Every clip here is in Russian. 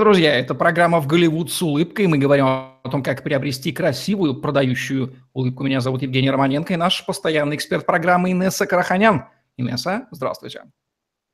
Друзья, это программа «В Голливуд с улыбкой». Мы говорим о том, как приобрести красивую, продающую улыбку. Меня зовут Евгений Романенко и наш постоянный эксперт программы Инесса Караханян. Инесса, здравствуйте.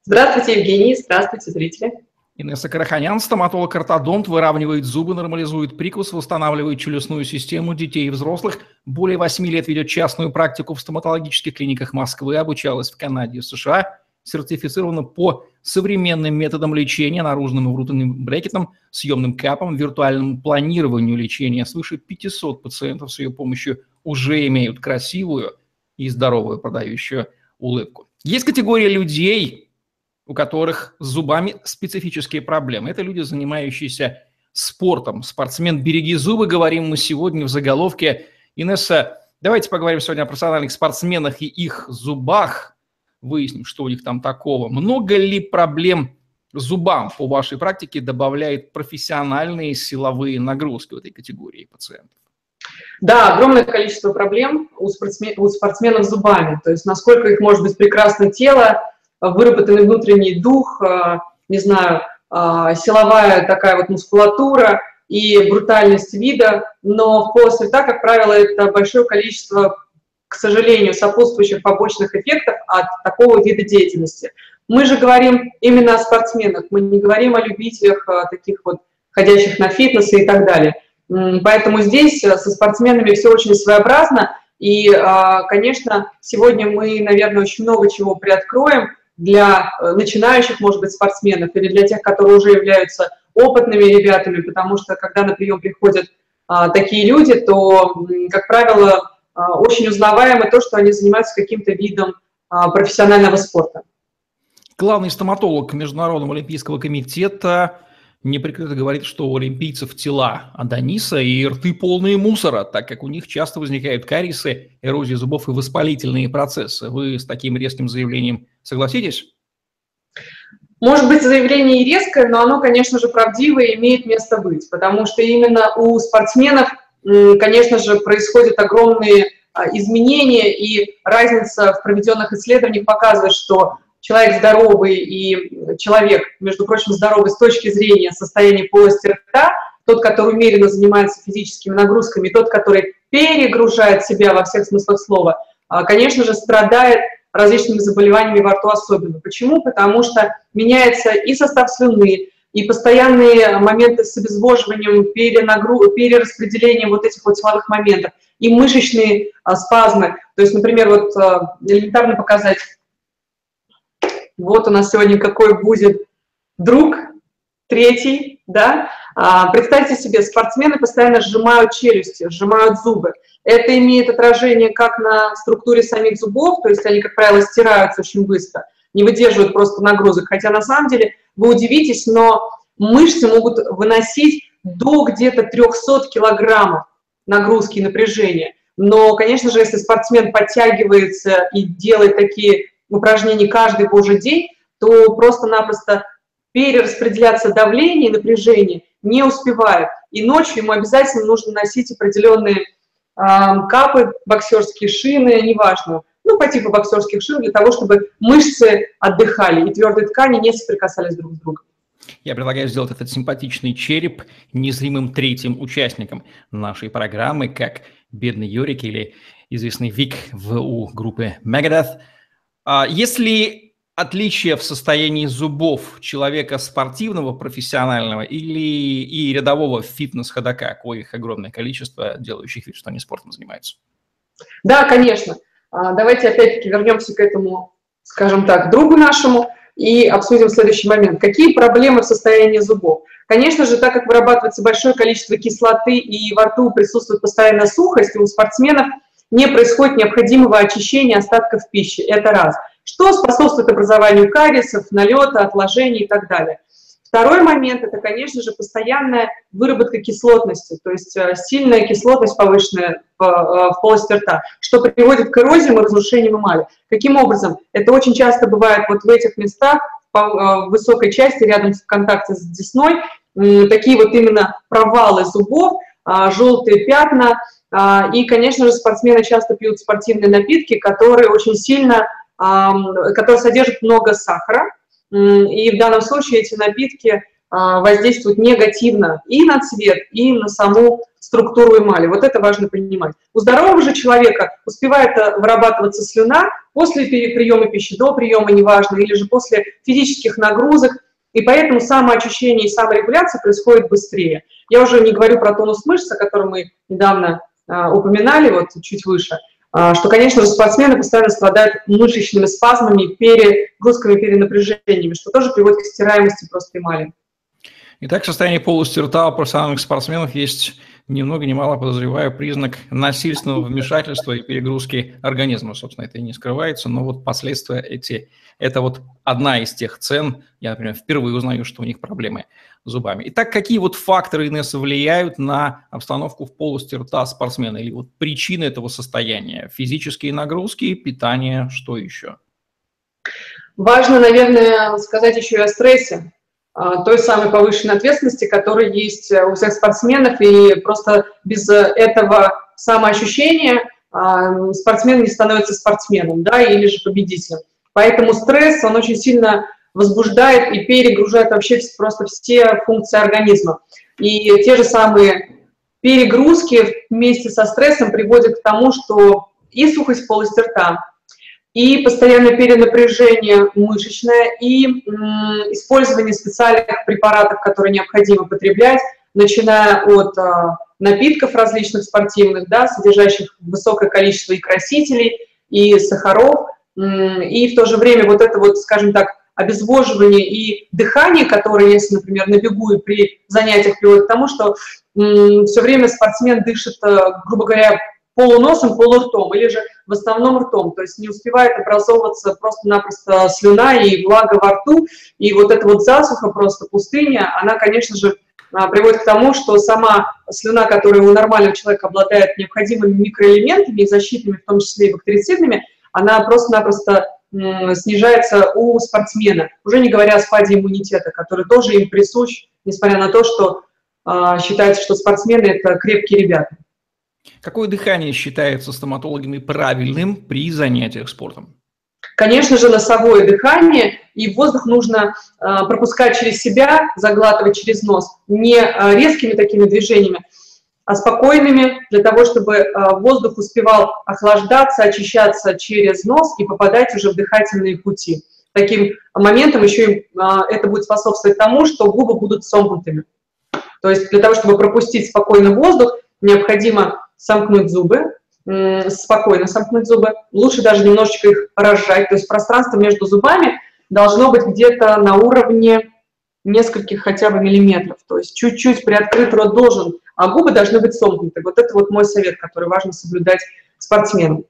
Здравствуйте, Евгений. Здравствуйте, зрители. Инесса Караханян, стоматолог-ортодонт, выравнивает зубы, нормализует прикус, восстанавливает челюстную систему детей и взрослых. Более 8 лет ведет частную практику в стоматологических клиниках Москвы, обучалась в Канаде и США – сертифицирована по современным методам лечения, наружным и внутренним брекетом, съемным капом, виртуальному планированию лечения. Свыше 500 пациентов с ее помощью уже имеют красивую и здоровую продающую улыбку. Есть категория людей, у которых с зубами специфические проблемы. Это люди, занимающиеся спортом. Спортсмен «Береги зубы», говорим мы сегодня в заголовке. Инесса, давайте поговорим сегодня о профессиональных спортсменах и их зубах выясним, что у них там такого. Много ли проблем зубам по вашей практике добавляет профессиональные силовые нагрузки в этой категории пациентов? Да, огромное количество проблем у, спортсмен, у спортсменов с зубами. То есть насколько их может быть прекрасное тело, выработанный внутренний дух, э, не знаю, э, силовая такая вот мускулатура и брутальность вида, но полости рта, как правило, это большое количество к сожалению, сопутствующих побочных эффектов от такого вида деятельности. Мы же говорим именно о спортсменах, мы не говорим о любителях э, таких вот ходящих на фитнес и так далее. Поэтому здесь э, со спортсменами все очень своеобразно, и, э, конечно, сегодня мы, наверное, очень много чего приоткроем для начинающих, может быть, спортсменов или для тех, которые уже являются опытными ребятами, потому что когда на прием приходят такие люди, то, как правило, а, очень узнаваемо то, что они занимаются каким-то видом а, профессионального спорта. Главный стоматолог Международного олимпийского комитета неприкрыто говорит, что у олимпийцев тела Адониса и рты полные мусора, так как у них часто возникают кариесы, эрозия зубов и воспалительные процессы. Вы с таким резким заявлением согласитесь? Может быть, заявление и резкое, но оно, конечно же, правдивое и имеет место быть, потому что именно у спортсменов конечно же, происходят огромные а, изменения, и разница в проведенных исследованиях показывает, что человек здоровый и человек, между прочим, здоровый с точки зрения состояния полости рта, тот, который умеренно занимается физическими нагрузками, тот, который перегружает себя во всех смыслах слова, а, конечно же, страдает различными заболеваниями во рту особенно. Почему? Потому что меняется и состав слюны, и постоянные моменты с обезвоживанием, перенагру... перераспределением вот этих вот силовых моментов, и мышечные а, спазмы. То есть, например, вот а, элементарно показать, вот у нас сегодня какой будет друг, третий, да, а, представьте себе, спортсмены постоянно сжимают челюсти, сжимают зубы. Это имеет отражение как на структуре самих зубов, то есть они, как правило, стираются очень быстро, не выдерживают просто нагрузок, хотя на самом деле вы удивитесь, но мышцы могут выносить до где-то 300 килограммов нагрузки и напряжения. Но, конечно же, если спортсмен подтягивается и делает такие упражнения каждый божий день, то просто-напросто перераспределяться давление и напряжение не успевает. И ночью ему обязательно нужно носить определенные э, капы, боксерские шины, неважно, ну, по типу боксерских шин, для того, чтобы мышцы отдыхали и твердые ткани не соприкасались друг с другом. Я предлагаю сделать этот симпатичный череп незримым третьим участником нашей программы, как бедный Юрик или известный Вик в у группы Megadeth. А если отличие в состоянии зубов человека спортивного, профессионального или и рядового фитнес-ходока, коих огромное количество, делающих вид, что они спортом занимаются? Да, конечно. А, давайте опять-таки вернемся к этому, скажем так, другу нашему и обсудим следующий момент. Какие проблемы в состоянии зубов? Конечно же, так как вырабатывается большое количество кислоты и во рту присутствует постоянная сухость, у спортсменов не происходит необходимого очищения остатков пищи. Это раз. Что способствует образованию кариесов, налета, отложений и так далее. Второй момент – это, конечно же, постоянная выработка кислотности, то есть э, сильная кислотность повышенная в, э, в полости рта, что приводит к эрозиям и разрушению эмали. Каким образом? Это очень часто бывает вот в этих местах, э, высокой части, рядом в контакте с десной, такие вот именно провалы зубов, а, желтые пятна, а, и, конечно же, спортсмены часто пьют спортивные напитки, которые очень сильно, которые содержат много сахара, и в данном случае эти напитки воздействуют негативно и на цвет, и на саму структуру эмали. Вот это важно понимать. У здорового же человека успевает э, вырабатываться слюна после приема пищи, до приема, неважно, или же после физических нагрузок, и поэтому самоочищение и саморегуляция происходит быстрее. Я уже не говорю про тонус мышц, о котором мы недавно а, упоминали, вот чуть выше, а, что, конечно же, спортсмены постоянно страдают мышечными спазмами, перегрузками, перенапряжениями, что тоже приводит к стираемости просто эмали. Итак, в состоянии полости рта у профессиональных спортсменов есть ни много ни мало подозреваю признак насильственного вмешательства и перегрузки организма. Собственно, это и не скрывается, но вот последствия эти, это вот одна из тех цен, я, например, впервые узнаю, что у них проблемы с зубами. Итак, какие вот факторы, Инесса, влияют на обстановку в полости рта спортсмена или вот причины этого состояния? Физические нагрузки, питание, что еще? Важно, наверное, сказать еще и о стрессе. А, той самой повышенной ответственности, которая есть э, у всех спортсменов, и просто без этого самоощущения а, спортсмен не становится спортсменом, да, или же победителем. Поэтому стресс, он очень сильно возбуждает и перегружает вообще просто все функции организма. И те же самые перегрузки вместе со стрессом приводят к тому, что и сухость полости рта, и постоянное перенапряжение мышечное, и использование специальных препаратов, которые необходимо потреблять, начиная от а, напитков различных спортивных, да, содержащих высокое количество и красителей, и сахаров, и в то же время вот это вот, скажем так, обезвоживание и дыхание, которое, если, например, на бегу и при занятиях приводит к тому, что все время спортсмен дышит, э, грубо говоря, полуносом, полуртом, или же в основном ртом, то есть не успевает образовываться просто-напросто слюна и влага во рту, и вот эта вот засуха, просто пустыня, она, конечно же, а, приводит к тому, что сама слюна, которая у нормального человека обладает необходимыми микроэлементами и защитными, в том числе и бактерицидными, она просто-напросто снижается у спортсмена, уже не говоря о спаде иммунитета, который тоже им присущ, несмотря на то, что э, считается, что спортсмены – это крепкие ребята. Какое дыхание считается стоматологами правильным при занятиях спортом? Конечно же, носовое дыхание, и воздух нужно э, пропускать через себя, заглатывать через нос, не э, резкими такими движениями, а спокойными, для того, чтобы э, воздух успевал охлаждаться, очищаться через нос и попадать уже в дыхательные пути. Таким моментом еще и, это будет способствовать тому, что губы будут сомкнутыми. То есть для того, чтобы пропустить спокойно воздух, необходимо сомкнуть зубы, спокойно сомкнуть зубы. Лучше даже немножечко их разжать. То есть пространство между зубами должно быть где-то на уровне нескольких хотя бы миллиметров. То есть чуть-чуть приоткрыт рот должен, а губы должны быть сомкнуты. Вот это вот мой совет, который важно соблюдать спортсменам.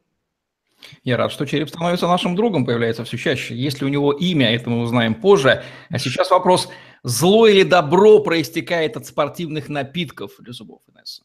Я рад, что череп становится нашим другом, появляется все чаще. Если у него имя, это мы узнаем позже. А сейчас вопрос, зло или добро проистекает от спортивных напитков для зубов, Инесса?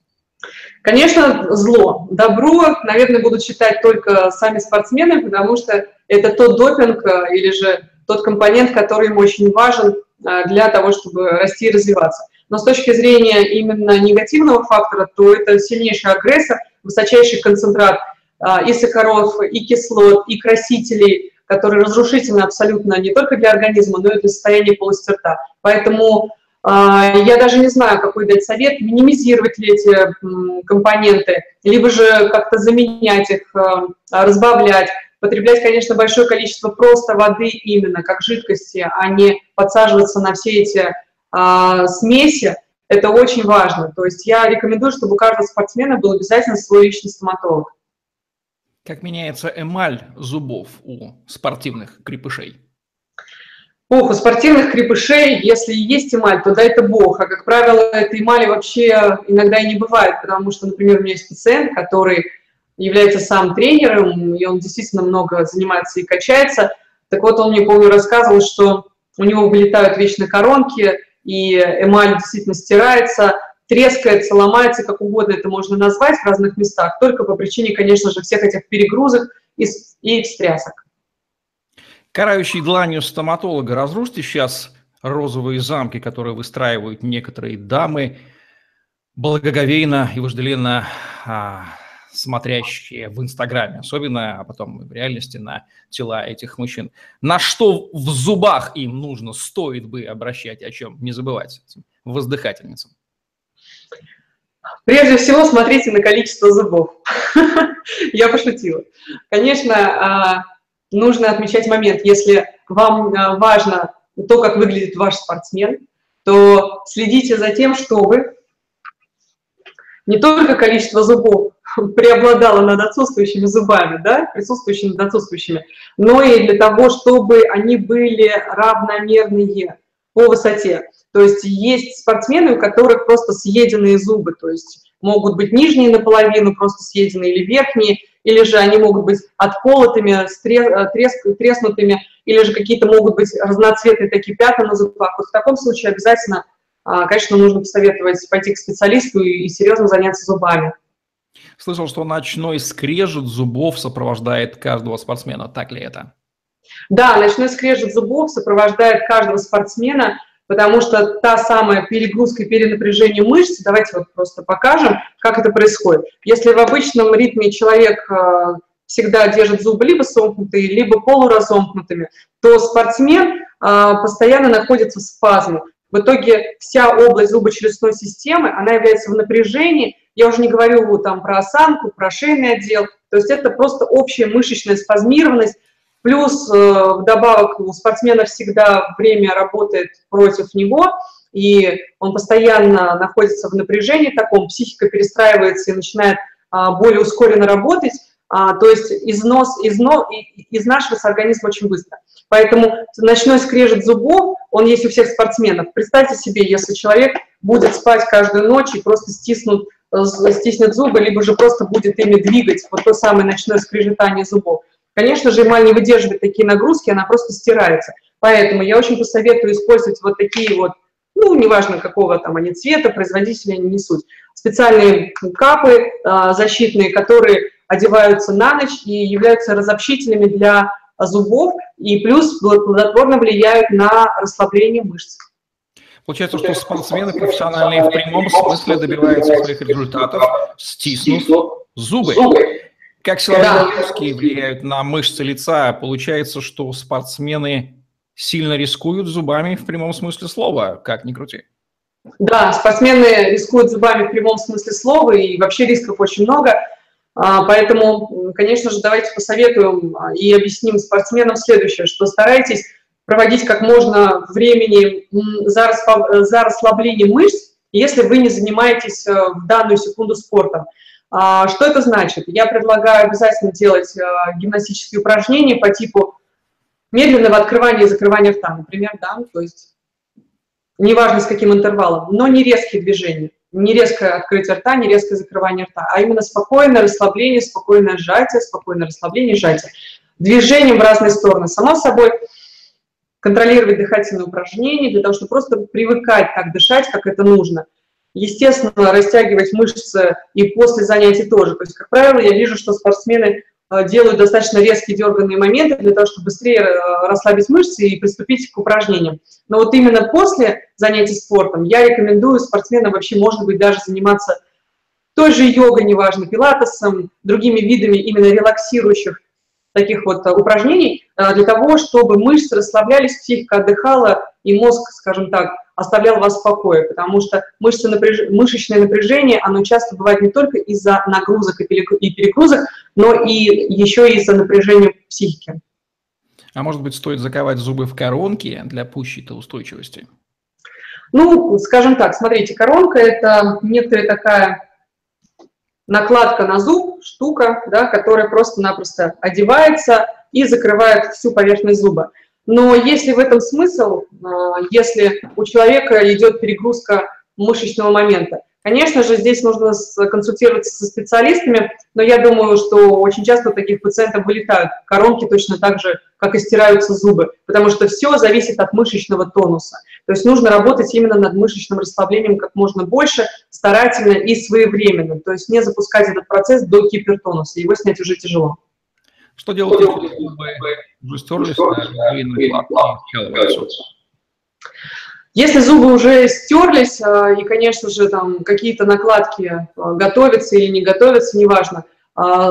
Конечно, зло. Добро, наверное, будут считать только сами спортсмены, потому что это тот допинг э, или же тот компонент, который им очень важен э, для того, чтобы расти и развиваться. Но с точки зрения именно негативного фактора, то это сильнейший агрессор, высочайший концентрат э, и сахаров, и кислот, и красителей, которые разрушительны абсолютно не только для организма, но и для состояния полости рта. Поэтому я даже не знаю, какой дать совет, минимизировать ли эти компоненты, либо же как-то заменять их, а, разбавлять, потреблять, конечно, большое количество просто воды именно, как жидкости, а не подсаживаться на все эти а, смеси. Это очень важно. То есть я рекомендую, чтобы у каждого спортсмена был обязательно свой личный стоматолог. Как меняется эмаль зубов у спортивных крепышей? Ох, у спортивных крепышей, если есть эмаль, то да, это бог. А, как правило, этой эмали вообще иногда и не бывает, потому что, например, у меня есть пациент, который является сам тренером, и он действительно много занимается и качается. Так вот, он мне, помню, рассказывал, что у него вылетают вечно коронки, и эмаль действительно стирается, трескается, ломается, как угодно это можно назвать в разных местах, только по причине, конечно же, всех этих перегрузок и, и встрясок. Карающий дланью стоматолога разрушьте сейчас розовые замки, которые выстраивают некоторые дамы, благоговейно и вожделенно а, смотрящие в Инстаграме, особенно, а потом в реальности на тела этих мужчин. На что в зубах им нужно, стоит бы обращать, о чем не забывать воздыхательницам? Прежде всего, смотрите на количество зубов. Я пошутила. Конечно, а, нужно отмечать момент. Если вам а, важно то, как выглядит ваш спортсмен, то следите за тем, чтобы не только количество зубов преобладало над отсутствующими зубами, да, присутствующими над отсутствующими, но и для того, чтобы они были равномерные по высоте. То есть есть спортсмены, у которых просто съеденные зубы, то есть могут быть нижние наполовину просто съеденные или верхние, или же они могут быть отколотыми, трес, треснутыми, или же какие-то могут быть разноцветные такие пятна на зубах. Вот в таком случае обязательно, а, конечно, нужно посоветовать пойти к специалисту и серьезно заняться зубами. Слышал, что ночной скрежет зубов сопровождает каждого спортсмена. Так ли это? Да, ночной скрежет зубов сопровождает каждого спортсмена, потому что та самая перегрузка и перенапряжение мышц, давайте вот просто покажем, как это происходит. Если в обычном ритме человек э, всегда держит зубы либо сомкнутые, либо полуразомкнутыми, то спортсмен э, постоянно находится в спазме. В итоге вся область зубочелюстной системы, она является в напряжении, я уже не говорю там про осанку, про шейный отдел, то есть это просто общая мышечная спазмированность, Плюс э, вдобавок у спортсмена всегда время работает против него, и он постоянно находится в напряжении таком, психика перестраивается и начинает а, более ускоренно работать, а, то есть износ, изно, изнашивается организм очень быстро. Поэтому ночной скрежет зубов, он есть у всех спортсменов. Представьте себе, если человек будет спать каждую ночь и просто стиснут, э, стиснет зубы, либо же просто будет ими двигать, вот то самое ночное скрежетание зубов. Конечно же, эмаль не выдерживает такие нагрузки, она просто стирается. Поэтому я очень посоветую использовать вот такие вот, ну, неважно какого там они цвета, производителя они не суть, специальные капы а, защитные, которые одеваются на ночь и являются разобщителями для зубов, и плюс плодотворно влияют на расслабление мышц. Получается, что спортсмены профессиональные в прямом смысле добиваются своих результатов, стиснув зубы. Как силовые нагрузки влияют на мышцы лица? Получается, что спортсмены сильно рискуют зубами в прямом смысле слова, как ни крути. Да, спортсмены рискуют зубами в прямом смысле слова, и вообще рисков очень много. А, поэтому, конечно же, давайте посоветуем а, и объясним спортсменам следующее, что старайтесь проводить как можно времени за, расслабление мышц, если вы не занимаетесь э, в данную секунду спортом. А, что это значит? Я предлагаю обязательно делать э, гимнастические упражнения по типу медленного открывания и закрывания рта, например, да, то есть неважно с каким интервалом, но не резкие движения, не резкое открытие рта, не резкое закрывание рта, а именно спокойное расслабление, спокойное сжатие, спокойное расслабление, сжатие. Движением в разные стороны. Само собой, контролировать дыхательные упражнения для того, чтобы просто привыкать так дышать, как это нужно – Естественно, растягивать мышцы и после занятий тоже. То есть, как правило, я вижу, что спортсмены э, делают достаточно резкие дерганные моменты для того, чтобы быстрее э, расслабить мышцы и приступить к упражнениям. Но вот именно после занятий спортом я рекомендую спортсменам вообще, может быть, даже заниматься той же йогой, неважно, пилатесом, другими видами именно релаксирующих таких вот э, упражнений для того, чтобы мышцы расслаблялись, психика отдыхала и мозг, скажем так, оставлял вас в покое, потому что мышцы напряж... мышечное напряжение, оно часто бывает не только из-за нагрузок и перегрузок, но и еще из-за напряжения психики. А может быть, стоит заковать зубы в коронки для пущей-то устойчивости? Ну, скажем так, смотрите, коронка – это некоторая такая накладка на зуб, штука, да, которая просто-напросто одевается и закрывает всю поверхность зуба. Но если в этом смысл, а, если у человека идет перегрузка мышечного момента, Конечно же, здесь нужно консультироваться со специалистами, но я думаю, что очень часто таких пациентов вылетают коронки точно так же, как и стираются зубы, потому что все зависит от мышечного тонуса. То есть нужно работать именно над мышечным расслаблением как можно больше, старательно и своевременно, то есть не запускать этот процесс до гипертонуса, его снять уже тяжело. Что делать, если зубы уже стерлись, если зубы уже стерлись, а, и, конечно же, там какие-то накладки а, готовятся или не готовятся, неважно,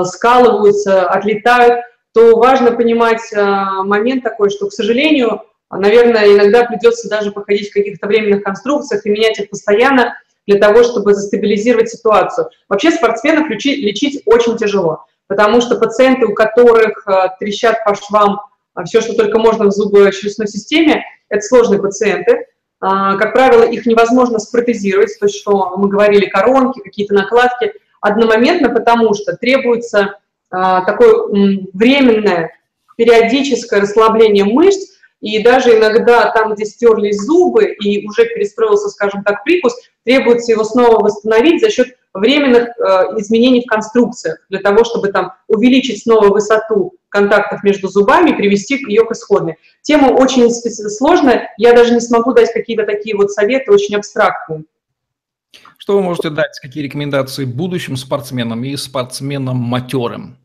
скалываются, отлетают, то важно понимать момент такой, что, к сожалению, наверное, иногда придется даже походить в каких-то временных конструкциях и менять их постоянно для того, чтобы застабилизировать ситуацию. Вообще спортсменов лечить, лечить очень тяжело, потому что пациенты, у которых трещат по швам все, что только можно в зубочелюстной системе, это сложные пациенты, а, как правило, их невозможно спротезировать, то, что мы говорили, коронки, какие-то накладки, одномоментно, потому что требуется а, такое временное периодическое расслабление мышц, и даже иногда там, где стерлись зубы и уже перестроился, скажем так, прикус, требуется его снова восстановить за счет временных э, изменений в конструкциях, для того, чтобы там увеличить снова высоту контактов между зубами и привести ее к исходной. Тема очень сложная, я даже не смогу дать какие-то такие вот советы очень абстрактные. Что вы можете дать, какие рекомендации будущим спортсменам и спортсменам матерым?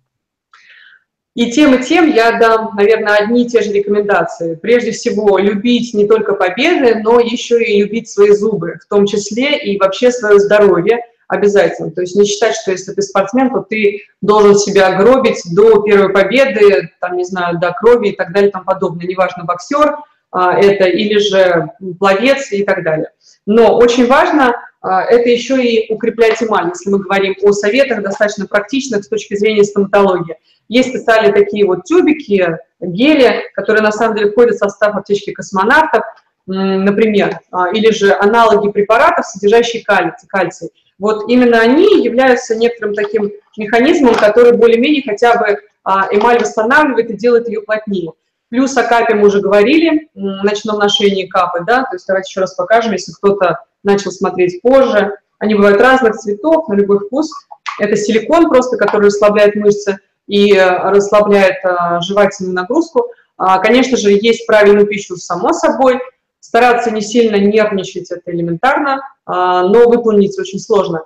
И тем, и тем я дам, наверное, одни и те же рекомендации. Прежде всего, любить не только победы, но еще и любить свои зубы, в том числе и вообще свое здоровье обязательно. То есть не считать, что если ты спортсмен, то ты должен себя гробить до первой победы, там, не знаю, до крови и так далее и тому подобное. Неважно, боксер а, это или же пловец и так далее. Но очень важно это еще и укреплять эмаль, если мы говорим о советах, достаточно практичных с точки зрения стоматологии. Есть специальные такие вот тюбики, гели, которые на самом деле входят в состав аптечки космонавтов, например, а, или же аналоги препаратов, содержащие кальций. кальций. Вот именно они являются некоторым таким механизмом, который более-менее хотя бы а, эмаль восстанавливает и делает ее плотнее. Плюс о капе мы уже говорили, ночном ношении капы, да, то есть давайте еще раз покажем, если кто-то начал смотреть позже. Они бывают разных цветов, на любой вкус. Это силикон просто, который расслабляет мышцы и э, расслабляет а, жевательную нагрузку. А, конечно же, есть правильную пищу, само собой. Стараться не сильно нервничать, это элементарно, а, но выполнить очень сложно.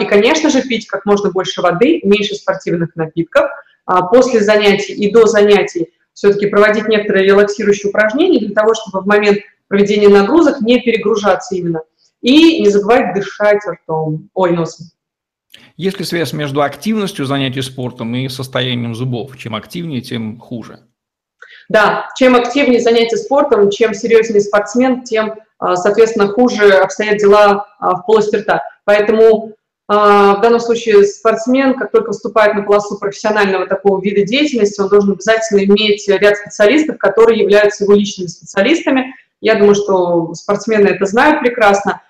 И, конечно же, пить как можно больше воды, меньше спортивных напитков. После занятий и до занятий все-таки проводить некоторые релаксирующие упражнения для того, чтобы в момент проведения нагрузок не перегружаться именно. И не забывать дышать ртом, ой, носом. Есть ли связь между активностью занятий спортом и состоянием зубов? Чем активнее, тем хуже. Да, чем активнее занятия спортом, чем серьезнее спортсмен, тем, а, соответственно, хуже обстоят дела а, в полости рта. Поэтому в данном случае спортсмен, как только вступает на полосу профессионального такого вида деятельности, он должен обязательно иметь ряд специалистов, которые являются его личными специалистами. Я думаю, что спортсмены это знают прекрасно,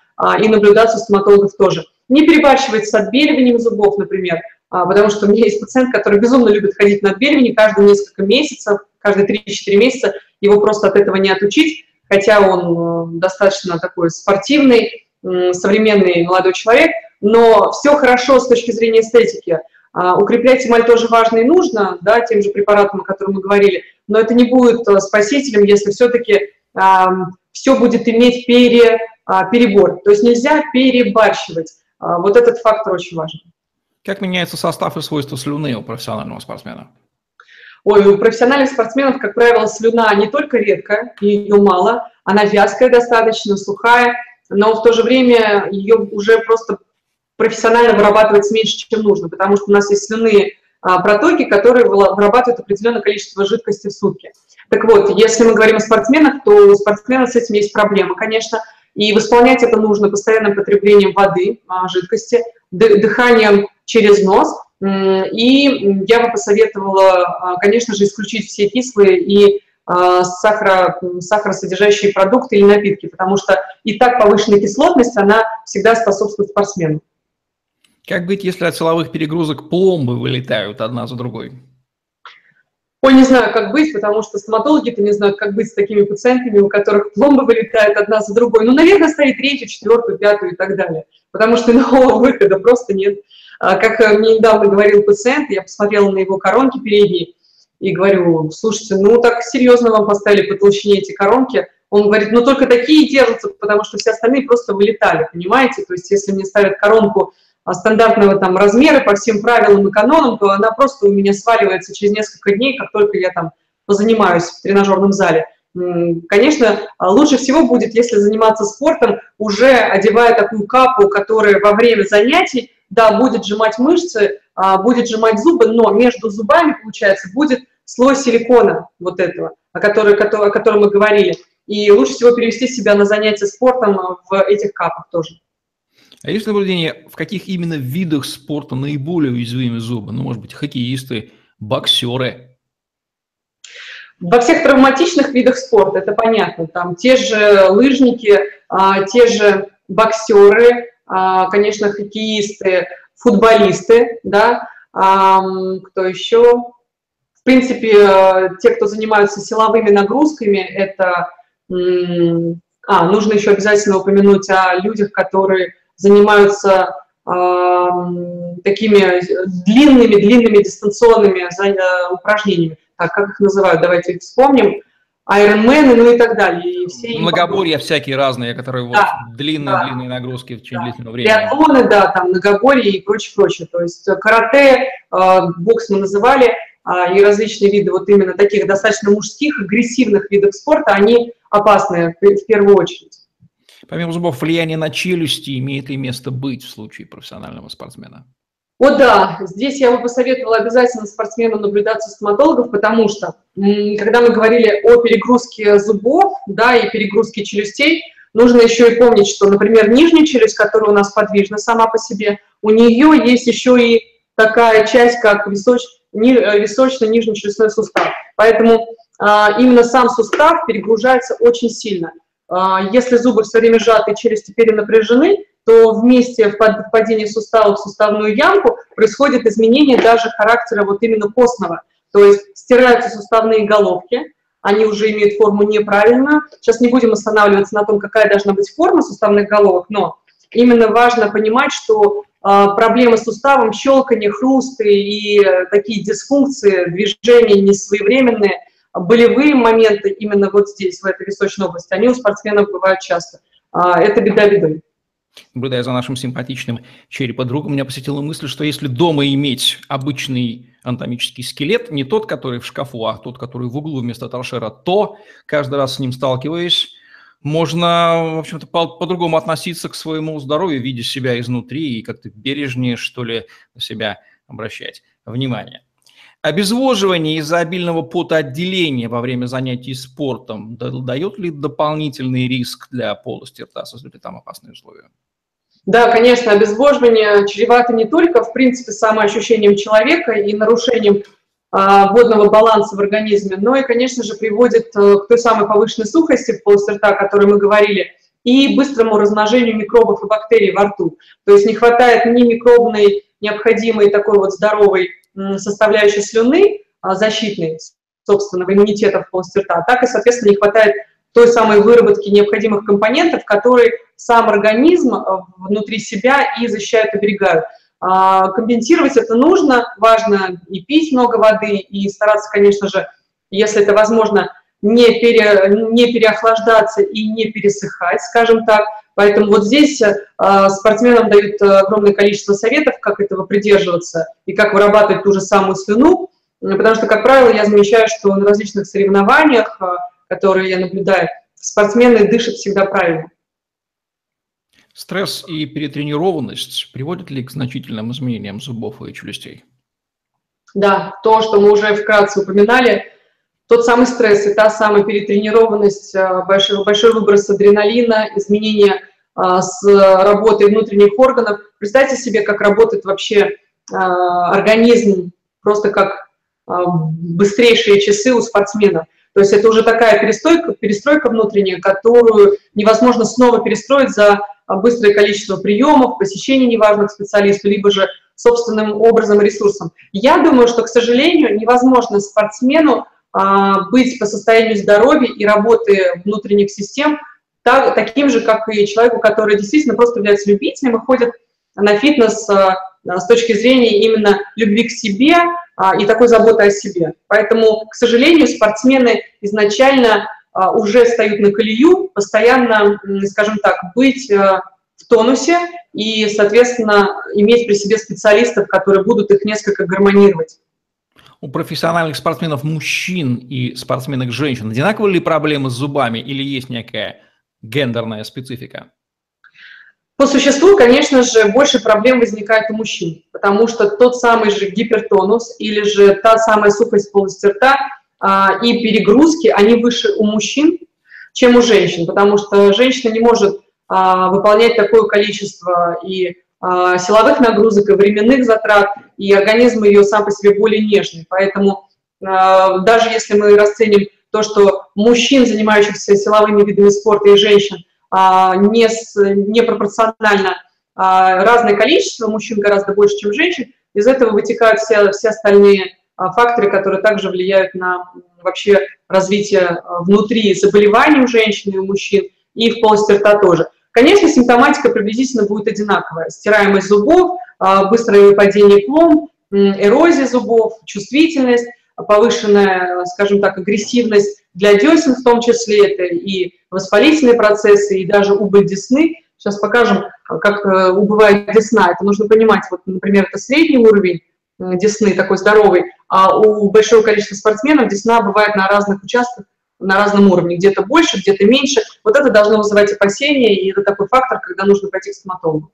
и наблюдаться стоматологов тоже. Не перебарщивать с отбеливанием зубов, например, а, потому что у меня есть пациент, который безумно любит ходить на отбеливание каждые несколько месяцев, каждые 3-4 месяца, его просто от этого не отучить, хотя он э, достаточно такой спортивный, современный молодой человек, но все хорошо с точки зрения эстетики. А, укреплять эмаль тоже важно и нужно, да, тем же препаратом, о котором мы говорили, но это не будет э, спасителем, если все-таки все будет иметь пере, а, перебор. То есть нельзя перебарщивать. А, вот этот фактор очень важен. Как меняется состав и свойства слюны у профессионального спортсмена? Ой, у профессиональных спортсменов, как правило, слюна не только редкая, ее мало, она вязкая достаточно, сухая, но в то же время ее уже просто профессионально вырабатывать меньше, чем нужно, потому что у нас есть слюные а, протоки, которые вырабатывают определенное количество жидкости в сутки. Так вот, если мы говорим о спортсменах, то у спортсменов с этим есть проблема, конечно, и восполнять это нужно постоянным потреблением воды, а, жидкости, дыханием через нос. И я бы посоветовала, а, конечно же, исключить все кислые и сахара, сахаросодержащие продукты или напитки, потому что и так повышенная кислотность, она всегда способствует спортсмену. Как быть, если от силовых перегрузок пломбы вылетают одна за другой? Ой, не знаю, как быть, потому что стоматологи-то не знают, как быть с такими пациентами, у которых пломбы вылетают одна за другой. Ну, наверное, ставить третью, четвертую, пятую и так далее, потому что иного выхода просто нет. А, как мне недавно говорил пациент, я посмотрела на его коронки передние и говорю, слушайте, ну так серьезно вам поставили по толщине эти коронки. Он говорит, ну только такие держатся, потому что все остальные просто вылетали, понимаете? То есть если мне ставят коронку стандартного там размера по всем правилам и канонам, то она просто у меня сваливается через несколько дней, как только я там позанимаюсь в тренажерном зале. Конечно, лучше всего будет, если заниматься спортом, уже одевая такую капу, которая во время занятий, да, будет сжимать мышцы, а, будет сжимать зубы, но между зубами, получается, будет слой силикона вот этого, о котором, о котором мы говорили. И лучше всего перевести себя на занятия спортом в этих капах тоже. А есть наблюдение, в каких именно видах спорта наиболее уязвимы зубы? Ну, может быть, хоккеисты, боксеры? Во всех травматичных видах спорта, это понятно. Там те же лыжники, а, те же боксеры, а, конечно, хоккеисты, футболисты, да, кто еще? В принципе, э, те, кто занимаются силовыми нагрузками, это... А, нужно еще обязательно упомянуть о людях, которые занимаются э, такими длинными-длинными дистанционными э, упражнениями. Так, как их называют, давайте их вспомним. Айронмены, ну и так далее. И все Многоборья всякие разные, которые да, вот длинные-длинные да, нагрузки в течение да. длительного времени. Биатлоны, да, там многоборье и прочее, прочее. То есть карате, э, бокс мы называли, э, и различные виды вот именно таких достаточно мужских, агрессивных видов спорта, они опасны в первую очередь. Помимо зубов, влияние на челюсти имеет ли место быть в случае профессионального спортсмена? О да, здесь я бы посоветовала обязательно спортсменам наблюдаться стоматологов, потому что когда мы говорили о перегрузке зубов да, и перегрузке челюстей, нужно еще и помнить, что, например, нижняя челюсть, которая у нас подвижна сама по себе, у нее есть еще и такая часть, как височ, э, височный нижний челюстной сустав. Поэтому а, именно сам сустав перегружается очень сильно. А, если зубы все время сжаты, челюсти перенапряжены, то вместе в падении сустава в суставную ямку происходит изменение даже характера вот именно костного. То есть стираются суставные головки, они уже имеют форму неправильную. Сейчас не будем останавливаться на том, какая должна быть форма суставных головок, но именно важно понимать, что проблемы с суставом, щелканье, хрусты и э, такие дисфункции, движения несвоевременные – болевые моменты именно вот здесь, в этой височной области, они у спортсменов бывают часто. А, это беда беды. Наблюдая за нашим симпатичным череподругом, меня посетила мысль, что если дома иметь обычный анатомический скелет, не тот, который в шкафу, а тот, который в углу вместо торшера, то, каждый раз с ним сталкиваясь, можно, в общем-то, по-другому относиться к своему здоровью, видя себя изнутри и как-то бережнее, что ли, на себя обращать внимание. Обезвоживание из-за обильного потоотделения во время занятий спортом дает ли дополнительный риск для полости рта, создают ли там опасные условия? Да, конечно, обезвоживание чревато не только, в принципе, самоощущением человека и нарушением водного баланса в организме, но и, конечно же, приводит а, к той самой повышенной сухости полости рта, о которой мы говорили, и быстрому размножению микробов и бактерий во рту. То есть не хватает ни микробной, необходимой такой вот здоровой составляющей слюны а, защитной собственного иммунитета в полости рта, так и, соответственно, не хватает той самой выработки необходимых компонентов, которые сам организм а, внутри себя и защищают, оберегают. А, компенсировать это нужно, важно и пить много воды, и стараться, конечно же, если это возможно, не, пере, не переохлаждаться и не пересыхать, скажем так, Поэтому вот здесь э, спортсменам дают огромное количество советов, как этого придерживаться и как вырабатывать ту же самую слюну, потому что, как правило, я замечаю, что на различных соревнованиях, э, которые я наблюдаю, спортсмены дышат всегда правильно. Стресс и перетренированность приводят ли к значительным изменениям зубов и челюстей? Да, то, что мы уже вкратце упоминали, тот самый стресс и та самая перетренированность, э, большой, большой выброс адреналина, изменение э, с работой внутренних органов. Представьте себе, как работает вообще э, организм, просто как быстрейшие часы у спортсмена. То есть это уже такая перестройка, перестройка внутренняя, которую невозможно снова перестроить за быстрое количество приемов, посещений неважных специалистов, либо же собственным образом ресурсом. Я думаю, что, к сожалению, невозможно спортсмену а, быть по состоянию здоровья и работы внутренних систем так, таким же, как и человеку, который действительно просто является любителем и ходит на фитнес а, с точки зрения именно любви к себе а, и такой заботы о себе. Поэтому, к сожалению, спортсмены изначально уже встают на колею, постоянно, скажем так, быть в тонусе и, соответственно, иметь при себе специалистов, которые будут их несколько гармонировать у профессиональных спортсменов мужчин и спортсменок женщин одинаковые ли проблемы с зубами или есть некая гендерная специфика? По существу, конечно же, больше проблем возникает у мужчин, потому что тот самый же гипертонус или же та самая сухость полости рта а, и перегрузки, они выше у мужчин, чем у женщин, потому что женщина не может а, выполнять такое количество и а, силовых нагрузок, и временных затрат, и организм ее сам по себе более нежный. Поэтому а, даже если мы расценим то, что мужчин, занимающихся силовыми видами спорта, и женщин – а, не, не пропорционально а, разное количество, мужчин гораздо больше, чем женщин, из этого вытекают все, все остальные а, факторы, которые также влияют на вообще развитие внутри заболеваний у женщин и у мужчин, и в полости рта тоже. Конечно, симптоматика приблизительно будет одинаковая. Стираемость зубов, быстрое выпадение пломб, эрозия зубов, чувствительность, повышенная, скажем так, агрессивность для десен в том числе, это и воспалительные процессы, и даже убыль десны. Сейчас покажем, как э, убывает десна. Это нужно понимать, вот, например, это средний уровень э, десны, такой здоровый, а у большого количества спортсменов десна бывает на разных участках, на разном уровне, где-то больше, где-то меньше. Вот это должно вызывать опасения, и это такой фактор, когда нужно пойти к стоматологу.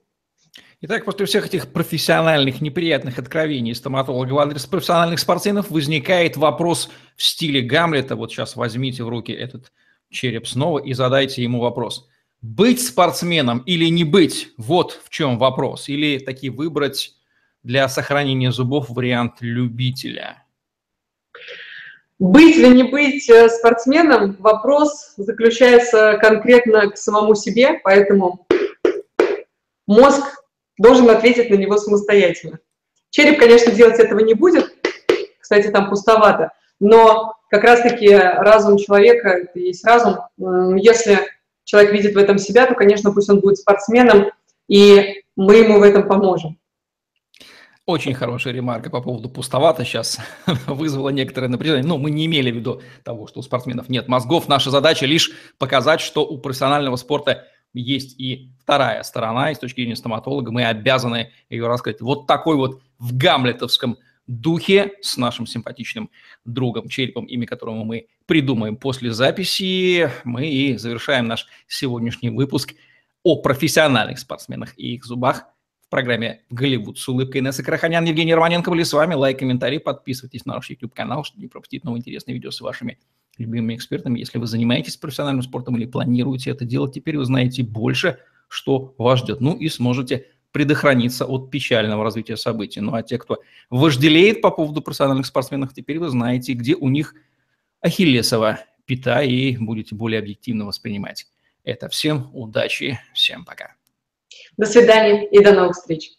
Итак, после всех этих профессиональных неприятных откровений стоматолога в адрес профессиональных спортсменов возникает вопрос в стиле Гамлета. Вот сейчас возьмите в руки этот череп снова и задайте ему вопрос. Быть спортсменом или не быть? Вот в чем вопрос. Или таки выбрать для сохранения зубов вариант любителя? Быть или не быть э, спортсменом, вопрос заключается конкретно к самому себе, поэтому мозг должен ответить на него самостоятельно. Череп, конечно, делать этого не будет, кстати, там пустовато, но как раз-таки разум человека, это есть разум, если человек видит в этом себя, то, конечно, пусть он будет спортсменом, и мы ему в этом поможем. Очень хорошая ремарка по поводу пустовато сейчас вызвала некоторое напряжение. Ну, мы не имели в виду того, что у спортсменов нет мозгов. Наша задача лишь показать, что у профессионального спорта есть и вторая сторона, и с точки зрения стоматолога мы обязаны ее рассказать. Вот такой вот в гамлетовском духе с нашим симпатичным другом Черепом, имя которому мы придумаем после записи, мы и завершаем наш сегодняшний выпуск о профессиональных спортсменах и их зубах программе «Голливуд с улыбкой». Инесса Краханян, Евгений Романенко были с вами. Лайк, комментарий, подписывайтесь на наш YouTube-канал, чтобы не пропустить новые интересные видео с вашими любимыми экспертами. Если вы занимаетесь профессиональным спортом или планируете это делать, теперь вы знаете больше, что вас ждет. Ну и сможете предохраниться от печального развития событий. Ну а те, кто вожделеет по поводу профессиональных спортсменов, теперь вы знаете, где у них ахиллесова пята и будете более объективно воспринимать это. Всем удачи, всем пока. До свидания и до новых встреч.